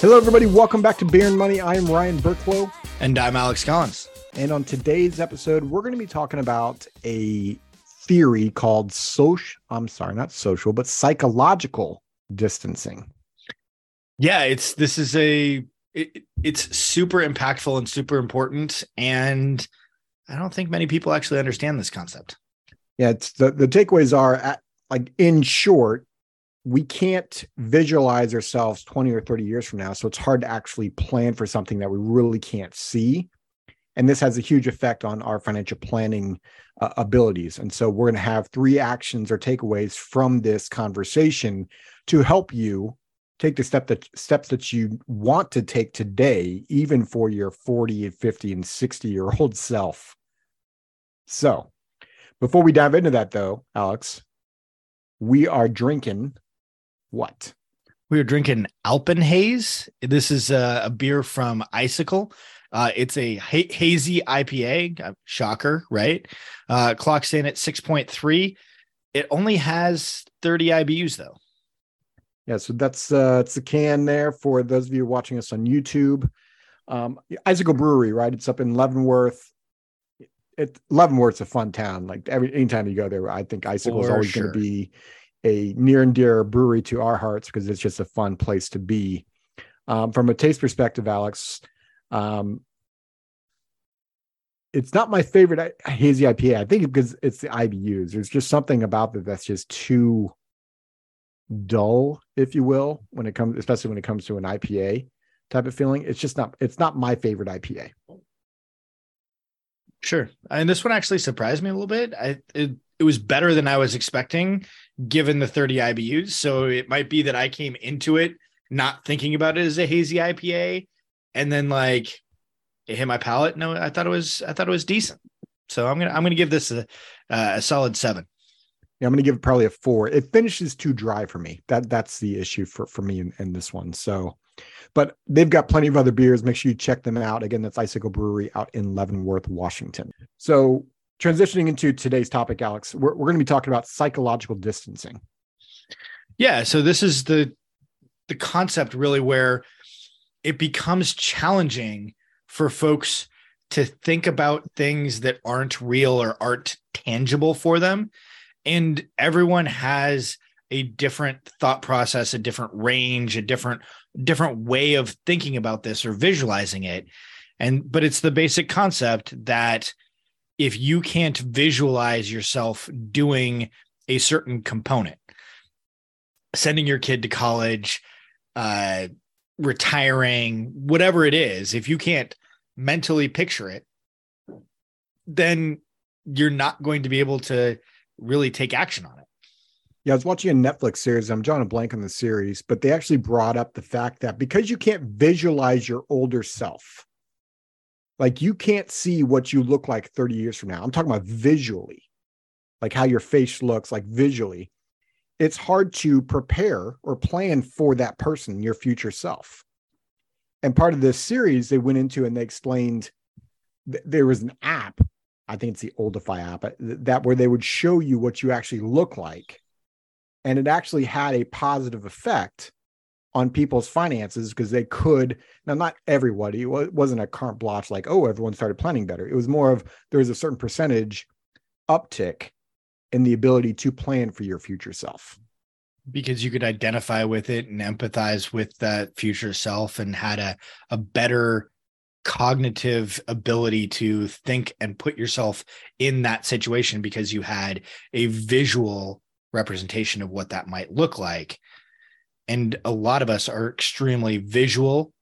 Hello, everybody. Welcome back to Beer and Money. I am Ryan Burklow. And I'm Alex Collins. And on today's episode, we're going to be talking about a theory called social, I'm sorry, not social, but psychological distancing. Yeah, it's this is a it, it's super impactful and super important and I don't think many people actually understand this concept. Yeah, it's the the takeaways are at, like in short, we can't visualize ourselves 20 or 30 years from now. So it's hard to actually plan for something that we really can't see. And this has a huge effect on our financial planning uh, abilities. And so we're going to have three actions or takeaways from this conversation to help you take the step that steps that you want to take today, even for your 40 and 50 and 60 year old self. So before we dive into that though, Alex, we are drinking what? We are drinking Alpenhaze. This is a, a beer from Icicle. Uh, it's a ha- hazy IPA. Uh, shocker, right? Uh, clocks in at 6.3. It only has 30 IBUs though. Yeah, so that's uh it's a can there for those of you watching us on YouTube. Um Icicle Brewery, right? It's up in Leavenworth. It Leavenworth's a fun town. Like every anytime you go there, I think Icicle is always sure. going to be a near and dear brewery to our hearts because it's just a fun place to be. Um, from a taste perspective, Alex, um, it's not my favorite hazy IPA. I think because it's the IBUs. There's just something about that that's just too dull, if you will, when it comes, especially when it comes to an IPA type of feeling. It's just not. It's not my favorite IPA. Sure, and this one actually surprised me a little bit. I it, it was better than I was expecting given the 30 IBUs. So it might be that I came into it not thinking about it as a hazy IPA and then like it hit my palate. No, I thought it was I thought it was decent. So I'm gonna I'm gonna give this a, uh, a solid seven. Yeah, I'm gonna give it probably a four. It finishes too dry for me. That that's the issue for for me in, in this one. So, but they've got plenty of other beers. Make sure you check them out. Again, that's Icicle Brewery out in Leavenworth, Washington. So transitioning into today's topic, Alex, we're, we're going to be talking about psychological distancing. Yeah. So this is the the concept really where it becomes challenging for folks to think about things that aren't real or aren't tangible for them. And everyone has a different thought process, a different range, a different different way of thinking about this or visualizing it. And but it's the basic concept that if you can't visualize yourself doing a certain component, sending your kid to college, uh, retiring, whatever it is, if you can't mentally picture it, then you're not going to be able to really take action on it. Yeah, I was watching a Netflix series. I'm drawing a blank on the series, but they actually brought up the fact that because you can't visualize your older self, like you can't see what you look like 30 years from now. I'm talking about visually, like how your face looks, like visually. It's hard to prepare or plan for that person, your future self. And part of this series, they went into and they explained th- there was an app, I think it's the Oldify app, uh, that where they would show you what you actually look like. And it actually had a positive effect on people's finances because they could now not everybody it wasn't a carte blanche like oh everyone started planning better. It was more of there was a certain percentage uptick in the ability to plan for your future self. Because you could identify with it and empathize with that future self and had a, a better cognitive ability to think and put yourself in that situation because you had a visual representation of what that might look like and a lot of us are extremely visual.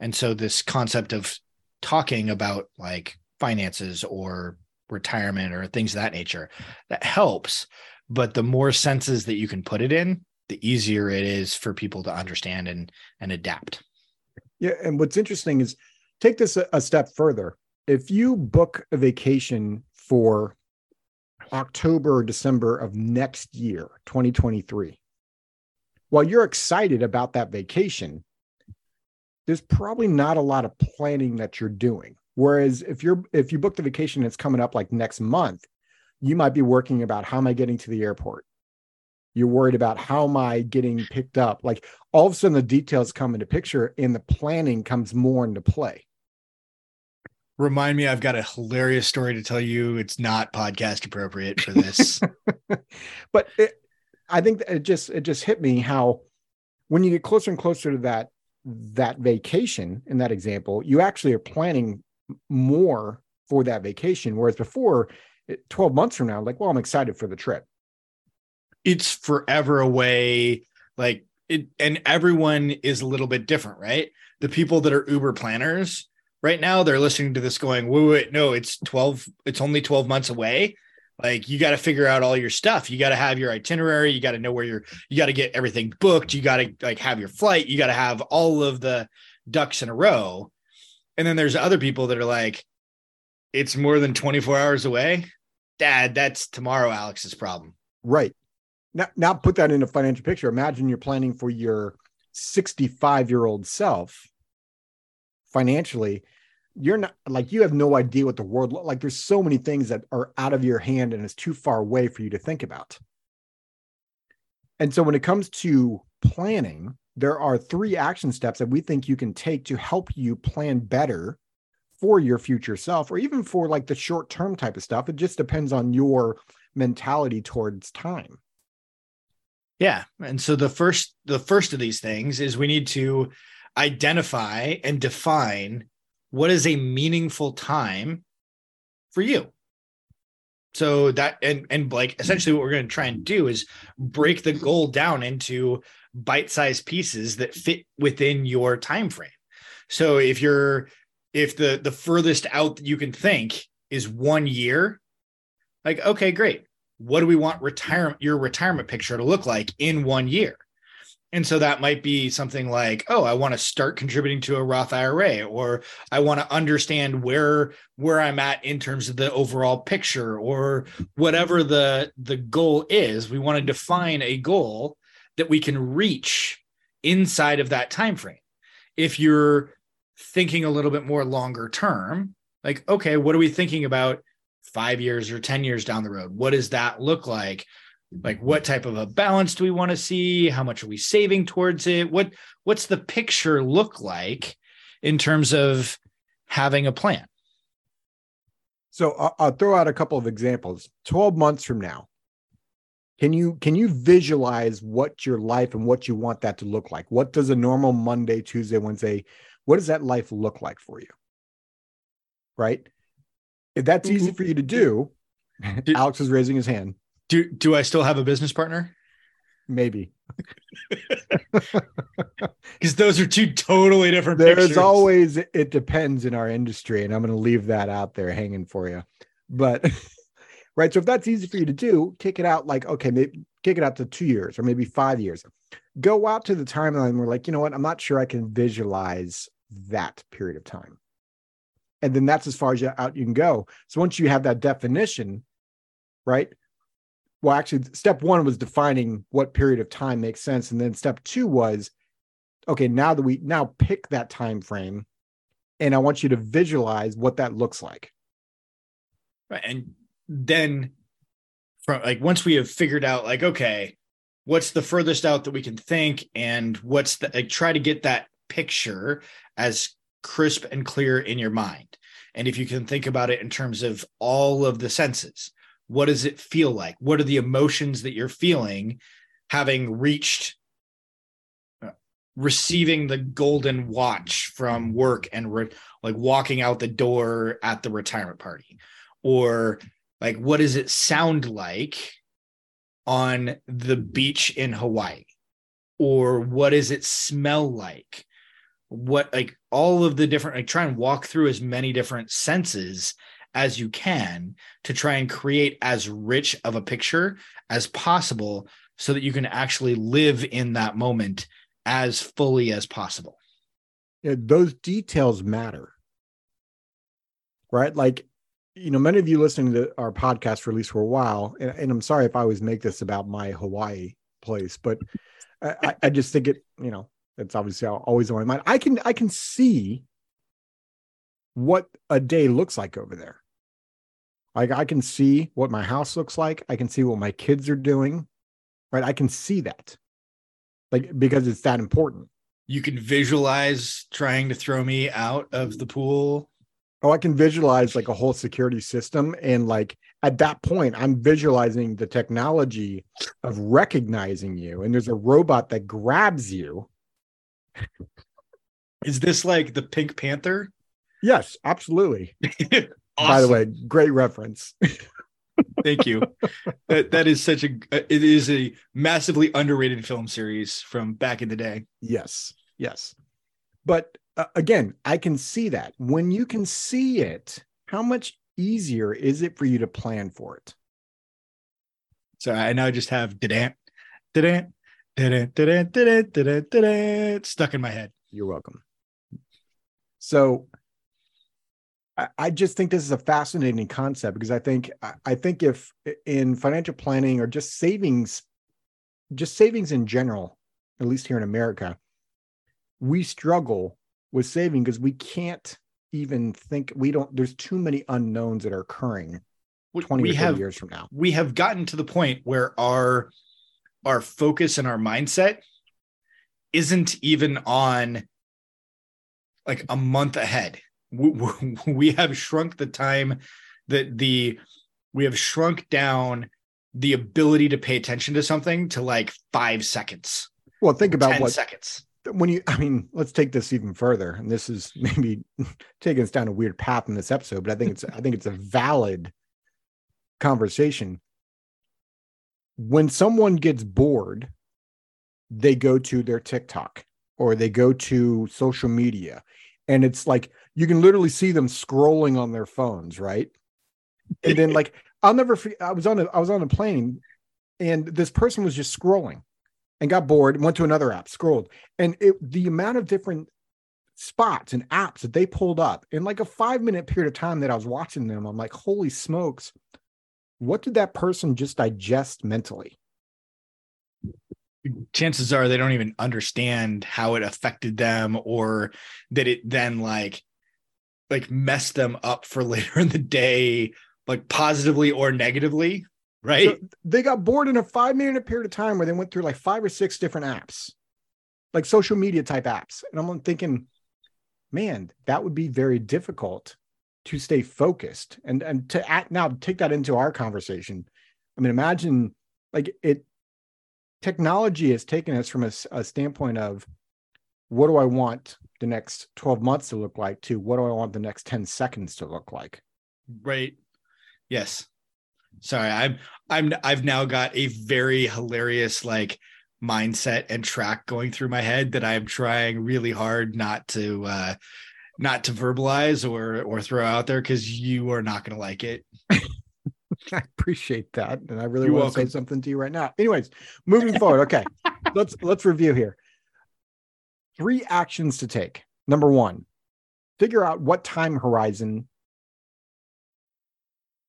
And so this concept of talking about like finances or retirement or things of that nature that helps. But the more senses that you can put it in the easier it is for people to understand and and adapt. Yeah and what's interesting is take this a, a step further. If you book a vacation for october or december of next year 2023 while you're excited about that vacation, there's probably not a lot of planning that you're doing. Whereas if you're if you book the vacation it's coming up like next month, you might be working about how am I getting to the airport? You're worried about how am I getting picked up? Like all of a sudden the details come into picture and the planning comes more into play. Remind me, I've got a hilarious story to tell you. It's not podcast appropriate for this. but it, I think it just it just hit me how when you get closer and closer to that that vacation in that example, you actually are planning more for that vacation. Whereas before, 12 months from now, like, well, I'm excited for the trip. It's forever away. Like it, and everyone is a little bit different, right? The people that are Uber planners right now, they're listening to this going, wait, wait, no, it's 12, it's only 12 months away. Like you got to figure out all your stuff. You got to have your itinerary. You got to know where you're, you got to get everything booked. You got to like have your flight. You got to have all of the ducks in a row. And then there's other people that are like, it's more than 24 hours away. Dad, that's tomorrow Alex's problem. Right. Now, now put that in a financial picture. Imagine you're planning for your 65 year old self financially. You're not like you have no idea what the world like. There's so many things that are out of your hand and it's too far away for you to think about. And so when it comes to planning, there are three action steps that we think you can take to help you plan better for your future self or even for like the short term type of stuff. It just depends on your mentality towards time. Yeah. And so the first the first of these things is we need to identify and define what is a meaningful time for you. So that and and like essentially what we're going to try and do is break the goal down into bite-sized pieces that fit within your time frame. So if you're if the the furthest out that you can think is 1 year, like okay, great what do we want retirement your retirement picture to look like in one year and so that might be something like oh i want to start contributing to a roth ira or i want to understand where where i'm at in terms of the overall picture or whatever the the goal is we want to define a goal that we can reach inside of that time frame if you're thinking a little bit more longer term like okay what are we thinking about five years or 10 years down the road? What does that look like? Like what type of a balance do we want to see? How much are we saving towards it? What what's the picture look like in terms of having a plan? So I'll, I'll throw out a couple of examples. 12 months from now, can you can you visualize what your life and what you want that to look like? What does a normal Monday, Tuesday, Wednesday, what does that life look like for you? Right? If that's easy mm-hmm. for you to do, do Alex is raising his hand. Do do I still have a business partner? Maybe. Because those are two totally different things. There's pictures. always it depends in our industry, and I'm going to leave that out there hanging for you. But right, so if that's easy for you to do, kick it out like okay, maybe kick it out to two years or maybe five years. Go out to the timeline. We're like, you know what? I'm not sure I can visualize that period of time and then that's as far as you, out you can go. So once you have that definition, right? Well, actually, step one was defining what period of time makes sense, and then step two was, okay, now that we now pick that time frame, and I want you to visualize what that looks like. Right, and then from like once we have figured out, like, okay, what's the furthest out that we can think, and what's the like, try to get that picture as crisp and clear in your mind. And if you can think about it in terms of all of the senses, what does it feel like? What are the emotions that you're feeling having reached uh, receiving the golden watch from work and re- like walking out the door at the retirement party? Or like what does it sound like on the beach in Hawaii? Or what does it smell like? What like all of the different like try and walk through as many different senses as you can to try and create as rich of a picture as possible so that you can actually live in that moment as fully as possible. Yeah, those details matter. Right? Like you know many of you listening to our podcast least for a while and, and i'm sorry if i always make this about my hawaii place but I, I just think it you know that's obviously always on my mind. I can I can see what a day looks like over there. Like I can see what my house looks like. I can see what my kids are doing. right? I can see that, like because it's that important. You can visualize trying to throw me out of the pool. Oh, I can visualize like a whole security system, and like at that point, I'm visualizing the technology of recognizing you, and there's a robot that grabs you. Is this like the Pink Panther? Yes, absolutely. awesome. By the way, great reference. Thank you. that that is such a it is a massively underrated film series from back in the day. Yes. Yes. But uh, again, I can see that. When you can see it, how much easier is it for you to plan for it? So I now just have da da da stuck in my head. You're welcome. So I just think this is a fascinating concept because I think I think if in financial planning or just savings, just savings in general, at least here in America, we struggle with saving because we can't even think we don't there's too many unknowns that are occurring 20 we have, years from now. We have gotten to the point where our our focus and our mindset isn't even on like a month ahead we have shrunk the time that the we have shrunk down the ability to pay attention to something to like five seconds. Well, think about what seconds when you. I mean, let's take this even further, and this is maybe taking us down a weird path in this episode, but I think it's I think it's a valid conversation. When someone gets bored, they go to their TikTok or they go to social media and it's like you can literally see them scrolling on their phones, right? And then like I'll never forget, I was on a I was on a plane and this person was just scrolling and got bored, went to another app, scrolled. And it the amount of different spots and apps that they pulled up in like a five minute period of time that I was watching them, I'm like, holy smokes, what did that person just digest mentally? chances are they don't even understand how it affected them or that it then like like mess them up for later in the day like positively or negatively right? So they got bored in a five minute period of time where they went through like five or six different apps like social media type apps. And i'm thinking man that would be very difficult to stay focused. And and to act now take that into our conversation. I mean imagine like it technology has taken us from a, a standpoint of what do I want the next 12 months to look like to what do I want the next 10 seconds to look like? Right. Yes. Sorry, I'm I'm I've now got a very hilarious like mindset and track going through my head that I'm trying really hard not to uh not to verbalize or or throw out there because you are not gonna like it. I appreciate that, and I really You're want welcome. to say something to you right now. Anyways, moving forward. Okay, let's let's review here. Three actions to take. Number one, figure out what time horizon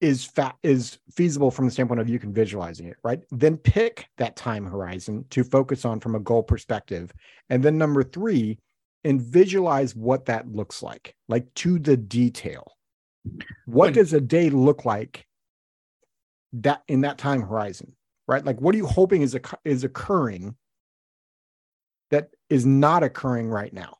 is fat is feasible from the standpoint of you can visualizing it, right? Then pick that time horizon to focus on from a goal perspective, and then number three, and visualize what that looks like, like to the detail. What does a day look like that in that time horizon, right? Like, what are you hoping is is occurring that is not occurring right now?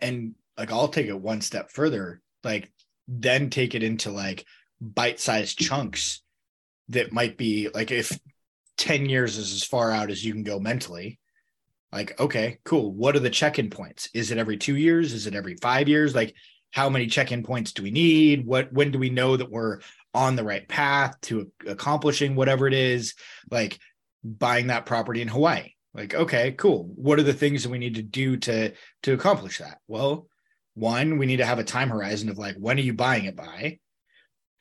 And like, I'll take it one step further. Like, then take it into like bite-sized chunks that might be like if 10 years is as far out as you can go mentally like okay cool what are the check-in points is it every two years is it every five years like how many check-in points do we need what when do we know that we're on the right path to accomplishing whatever it is, like buying that property in Hawaii. Like, okay, cool. What are the things that we need to do to to accomplish that? Well, one, we need to have a time horizon of like when are you buying it by?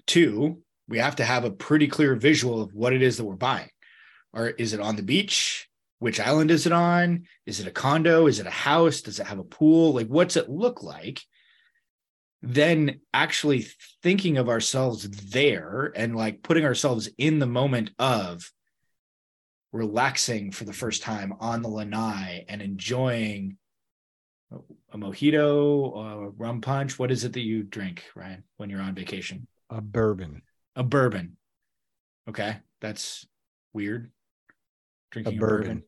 Two, we have to have a pretty clear visual of what it is that we're buying. Or is it on the beach? Which island is it on? Is it a condo? Is it a house? Does it have a pool? Like, what's it look like? then actually thinking of ourselves there and like putting ourselves in the moment of relaxing for the first time on the lanai and enjoying a mojito, a rum punch. What is it that you drink, Ryan, when you're on vacation? A bourbon. A bourbon. Okay. That's weird. Drinking A a bourbon. bourbon.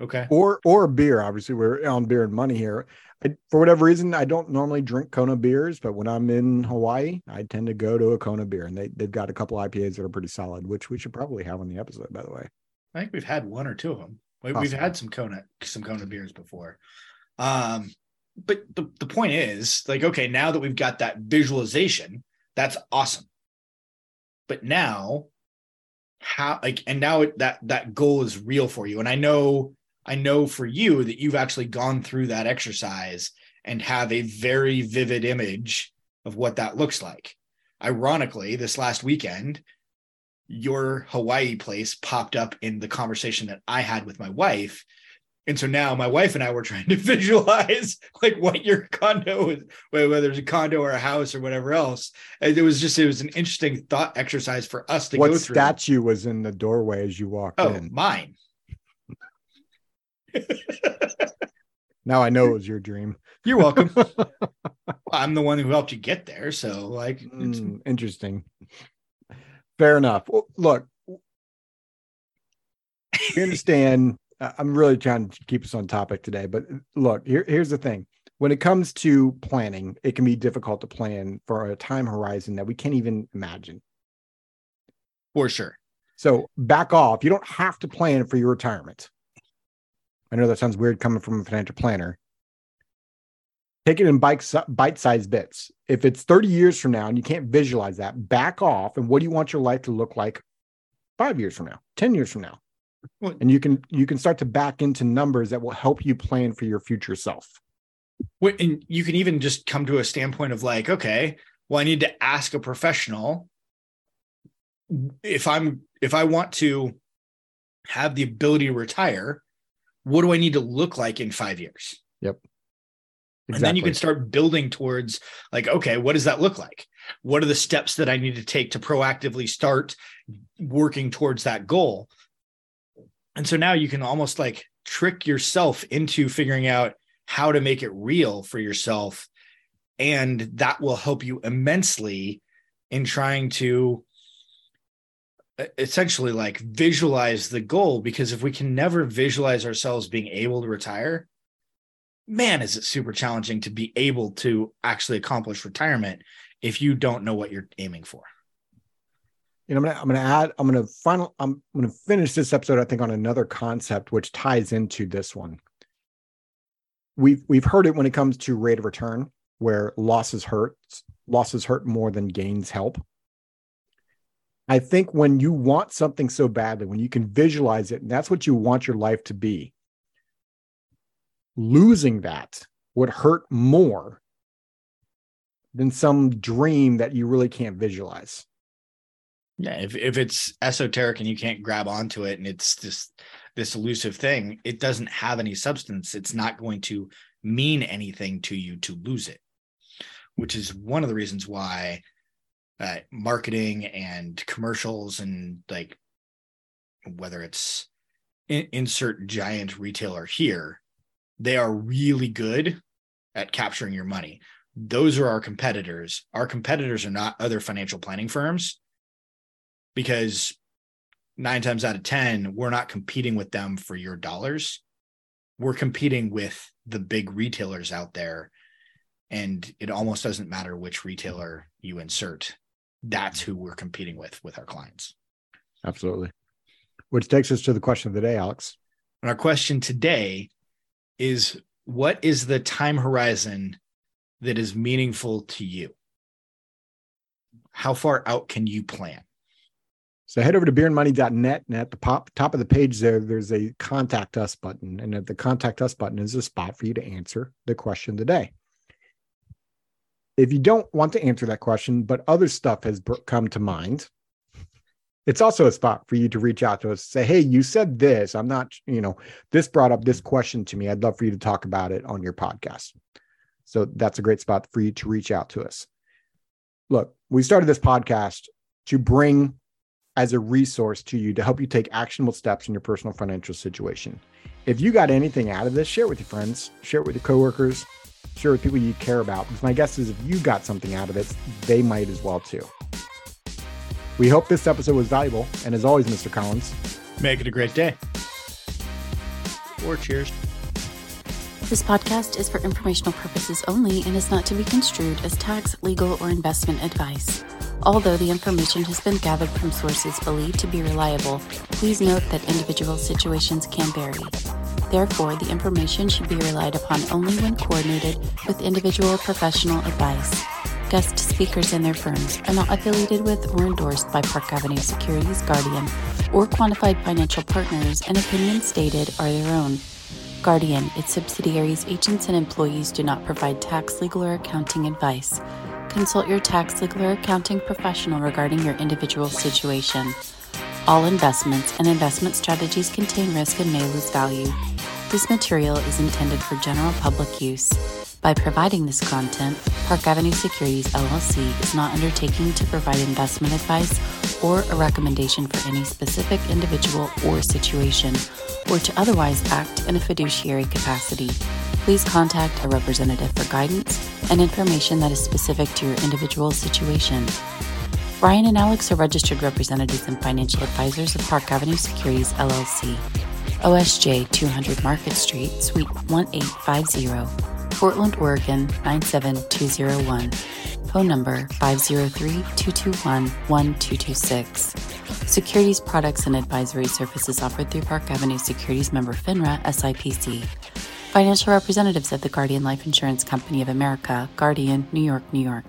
Okay. or or beer. Obviously, we're on beer and money here. I, for whatever reason, I don't normally drink Kona beers, but when I'm in Hawaii, I tend to go to a Kona beer, and they they've got a couple IPAs that are pretty solid, which we should probably have on the episode, by the way. I think we've had one or two of them. We, we've had some Kona, some Kona beers before. Um, but the, the point is, like, okay, now that we've got that visualization, that's awesome. But now, how like, and now it, that that goal is real for you. And I know, I know for you that you've actually gone through that exercise and have a very vivid image of what that looks like. Ironically, this last weekend, your Hawaii place popped up in the conversation that I had with my wife. And so now my wife and I were trying to visualize like what your condo is, whether it's a condo or a house or whatever else. And it was just, it was an interesting thought exercise for us to what go through. What statue was in the doorway as you walked Oh, in? mine. Now I know it was your dream. You're welcome. I'm the one who helped you get there. So like, it's, Mm, interesting. Fair enough. Well, look, we understand. I'm really trying to keep us on topic today, but look, here, here's the thing. When it comes to planning, it can be difficult to plan for a time horizon that we can't even imagine. for sure. So back off. You don't have to plan for your retirement. I know that sounds weird coming from a financial planner. Take it in bite sized bits. If it's 30 years from now and you can't visualize that, back off. And what do you want your life to look like five years from now, 10 years from now? Well- And you can you can start to back into numbers that will help you plan for your future self. And you can even just come to a standpoint of like, okay, well, I need to ask a professional if I'm if I want to have the ability to retire, what do I need to look like in five years? And then you can start building towards like, okay, what does that look like? What are the steps that I need to take to proactively start working towards that goal? And so now you can almost like trick yourself into figuring out how to make it real for yourself. And that will help you immensely in trying to essentially like visualize the goal. Because if we can never visualize ourselves being able to retire, man, is it super challenging to be able to actually accomplish retirement if you don't know what you're aiming for. you know, I'm gonna I'm gonna add, I'm gonna final, I'm gonna finish this episode, I think, on another concept which ties into this one. We've we've heard it when it comes to rate of return, where losses hurt, losses hurt more than gains help. I think when you want something so badly, when you can visualize it, and that's what you want your life to be, losing that would hurt more than some dream that you really can't visualize. Yeah, if if it's esoteric and you can't grab onto it and it's just this elusive thing, it doesn't have any substance. It's not going to mean anything to you to lose it, which is one of the reasons why uh, marketing and commercials and like whether it's in, insert giant retailer here, they are really good at capturing your money. Those are our competitors. Our competitors are not other financial planning firms because nine times out of 10, we're not competing with them for your dollars. We're competing with the big retailers out there. And it almost doesn't matter which retailer you insert. That's who we're competing with with our clients. Absolutely. Which takes us to the question of the day, Alex. And our question today is what is the time horizon that is meaningful to you? How far out can you plan? So head over to beerandmoney.net and at the pop, top of the page there, there's a contact us button. And at the contact us button is a spot for you to answer the question today. If you don't want to answer that question, but other stuff has come to mind, it's also a spot for you to reach out to us, say, hey, you said this. I'm not, you know, this brought up this mm-hmm. question to me. I'd love for you to talk about it on your podcast. So that's a great spot for you to reach out to us. Look, we started this podcast to bring as a resource to you to help you take actionable steps in your personal financial situation. If you got anything out of this, share it with your friends, share it with your coworkers, share it with people you care about. Because my guess is if you got something out of it, they might as well too. We hope this episode was valuable. And as always, Mr. Collins, Make it a great day. Or cheers. This podcast is for informational purposes only and is not to be construed as tax, legal, or investment advice. Although the information has been gathered from sources believed to be reliable, please note that individual situations can vary. Therefore, the information should be relied upon only when coordinated with individual professional advice. Guest speakers and their firms are not affiliated with or endorsed by Park Avenue Securities Guardian or Quantified Financial Partners, and opinions stated are their own. Guardian, its subsidiaries, agents, and employees do not provide tax, legal, or accounting advice. Consult your tax, legal, or accounting professional regarding your individual situation. All investments and investment strategies contain risk and may lose value. This material is intended for general public use. By providing this content, Park Avenue Securities LLC is not undertaking to provide investment advice or a recommendation for any specific individual or situation, or to otherwise act in a fiduciary capacity. Please contact a representative for guidance and information that is specific to your individual situation. Brian and Alex are registered representatives and financial advisors of Park Avenue Securities LLC, OSJ 200 Market Street, Suite 1850. Portland, Oregon 97201. Phone number 503-221-1226. Securities products and advisory services offered through Park Avenue Securities member FINRA SIPC. Financial representatives of the Guardian Life Insurance Company of America, Guardian, New York, New York.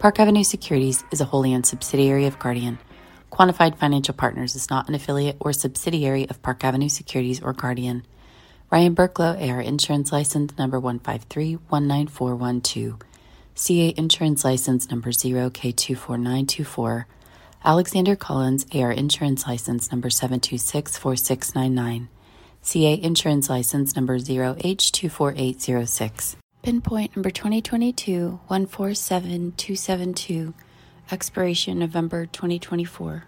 Park Avenue Securities is a wholly owned subsidiary of Guardian. Quantified Financial Partners is not an affiliate or subsidiary of Park Avenue Securities or Guardian. Ryan Burklow, AR Insurance License Number 153-19412. CA Insurance License Number 0K24924. Alexander Collins, AR Insurance License Number 7264699. CA Insurance License Number 0H24806. Pinpoint number 2022 147272. Expiration November 2024.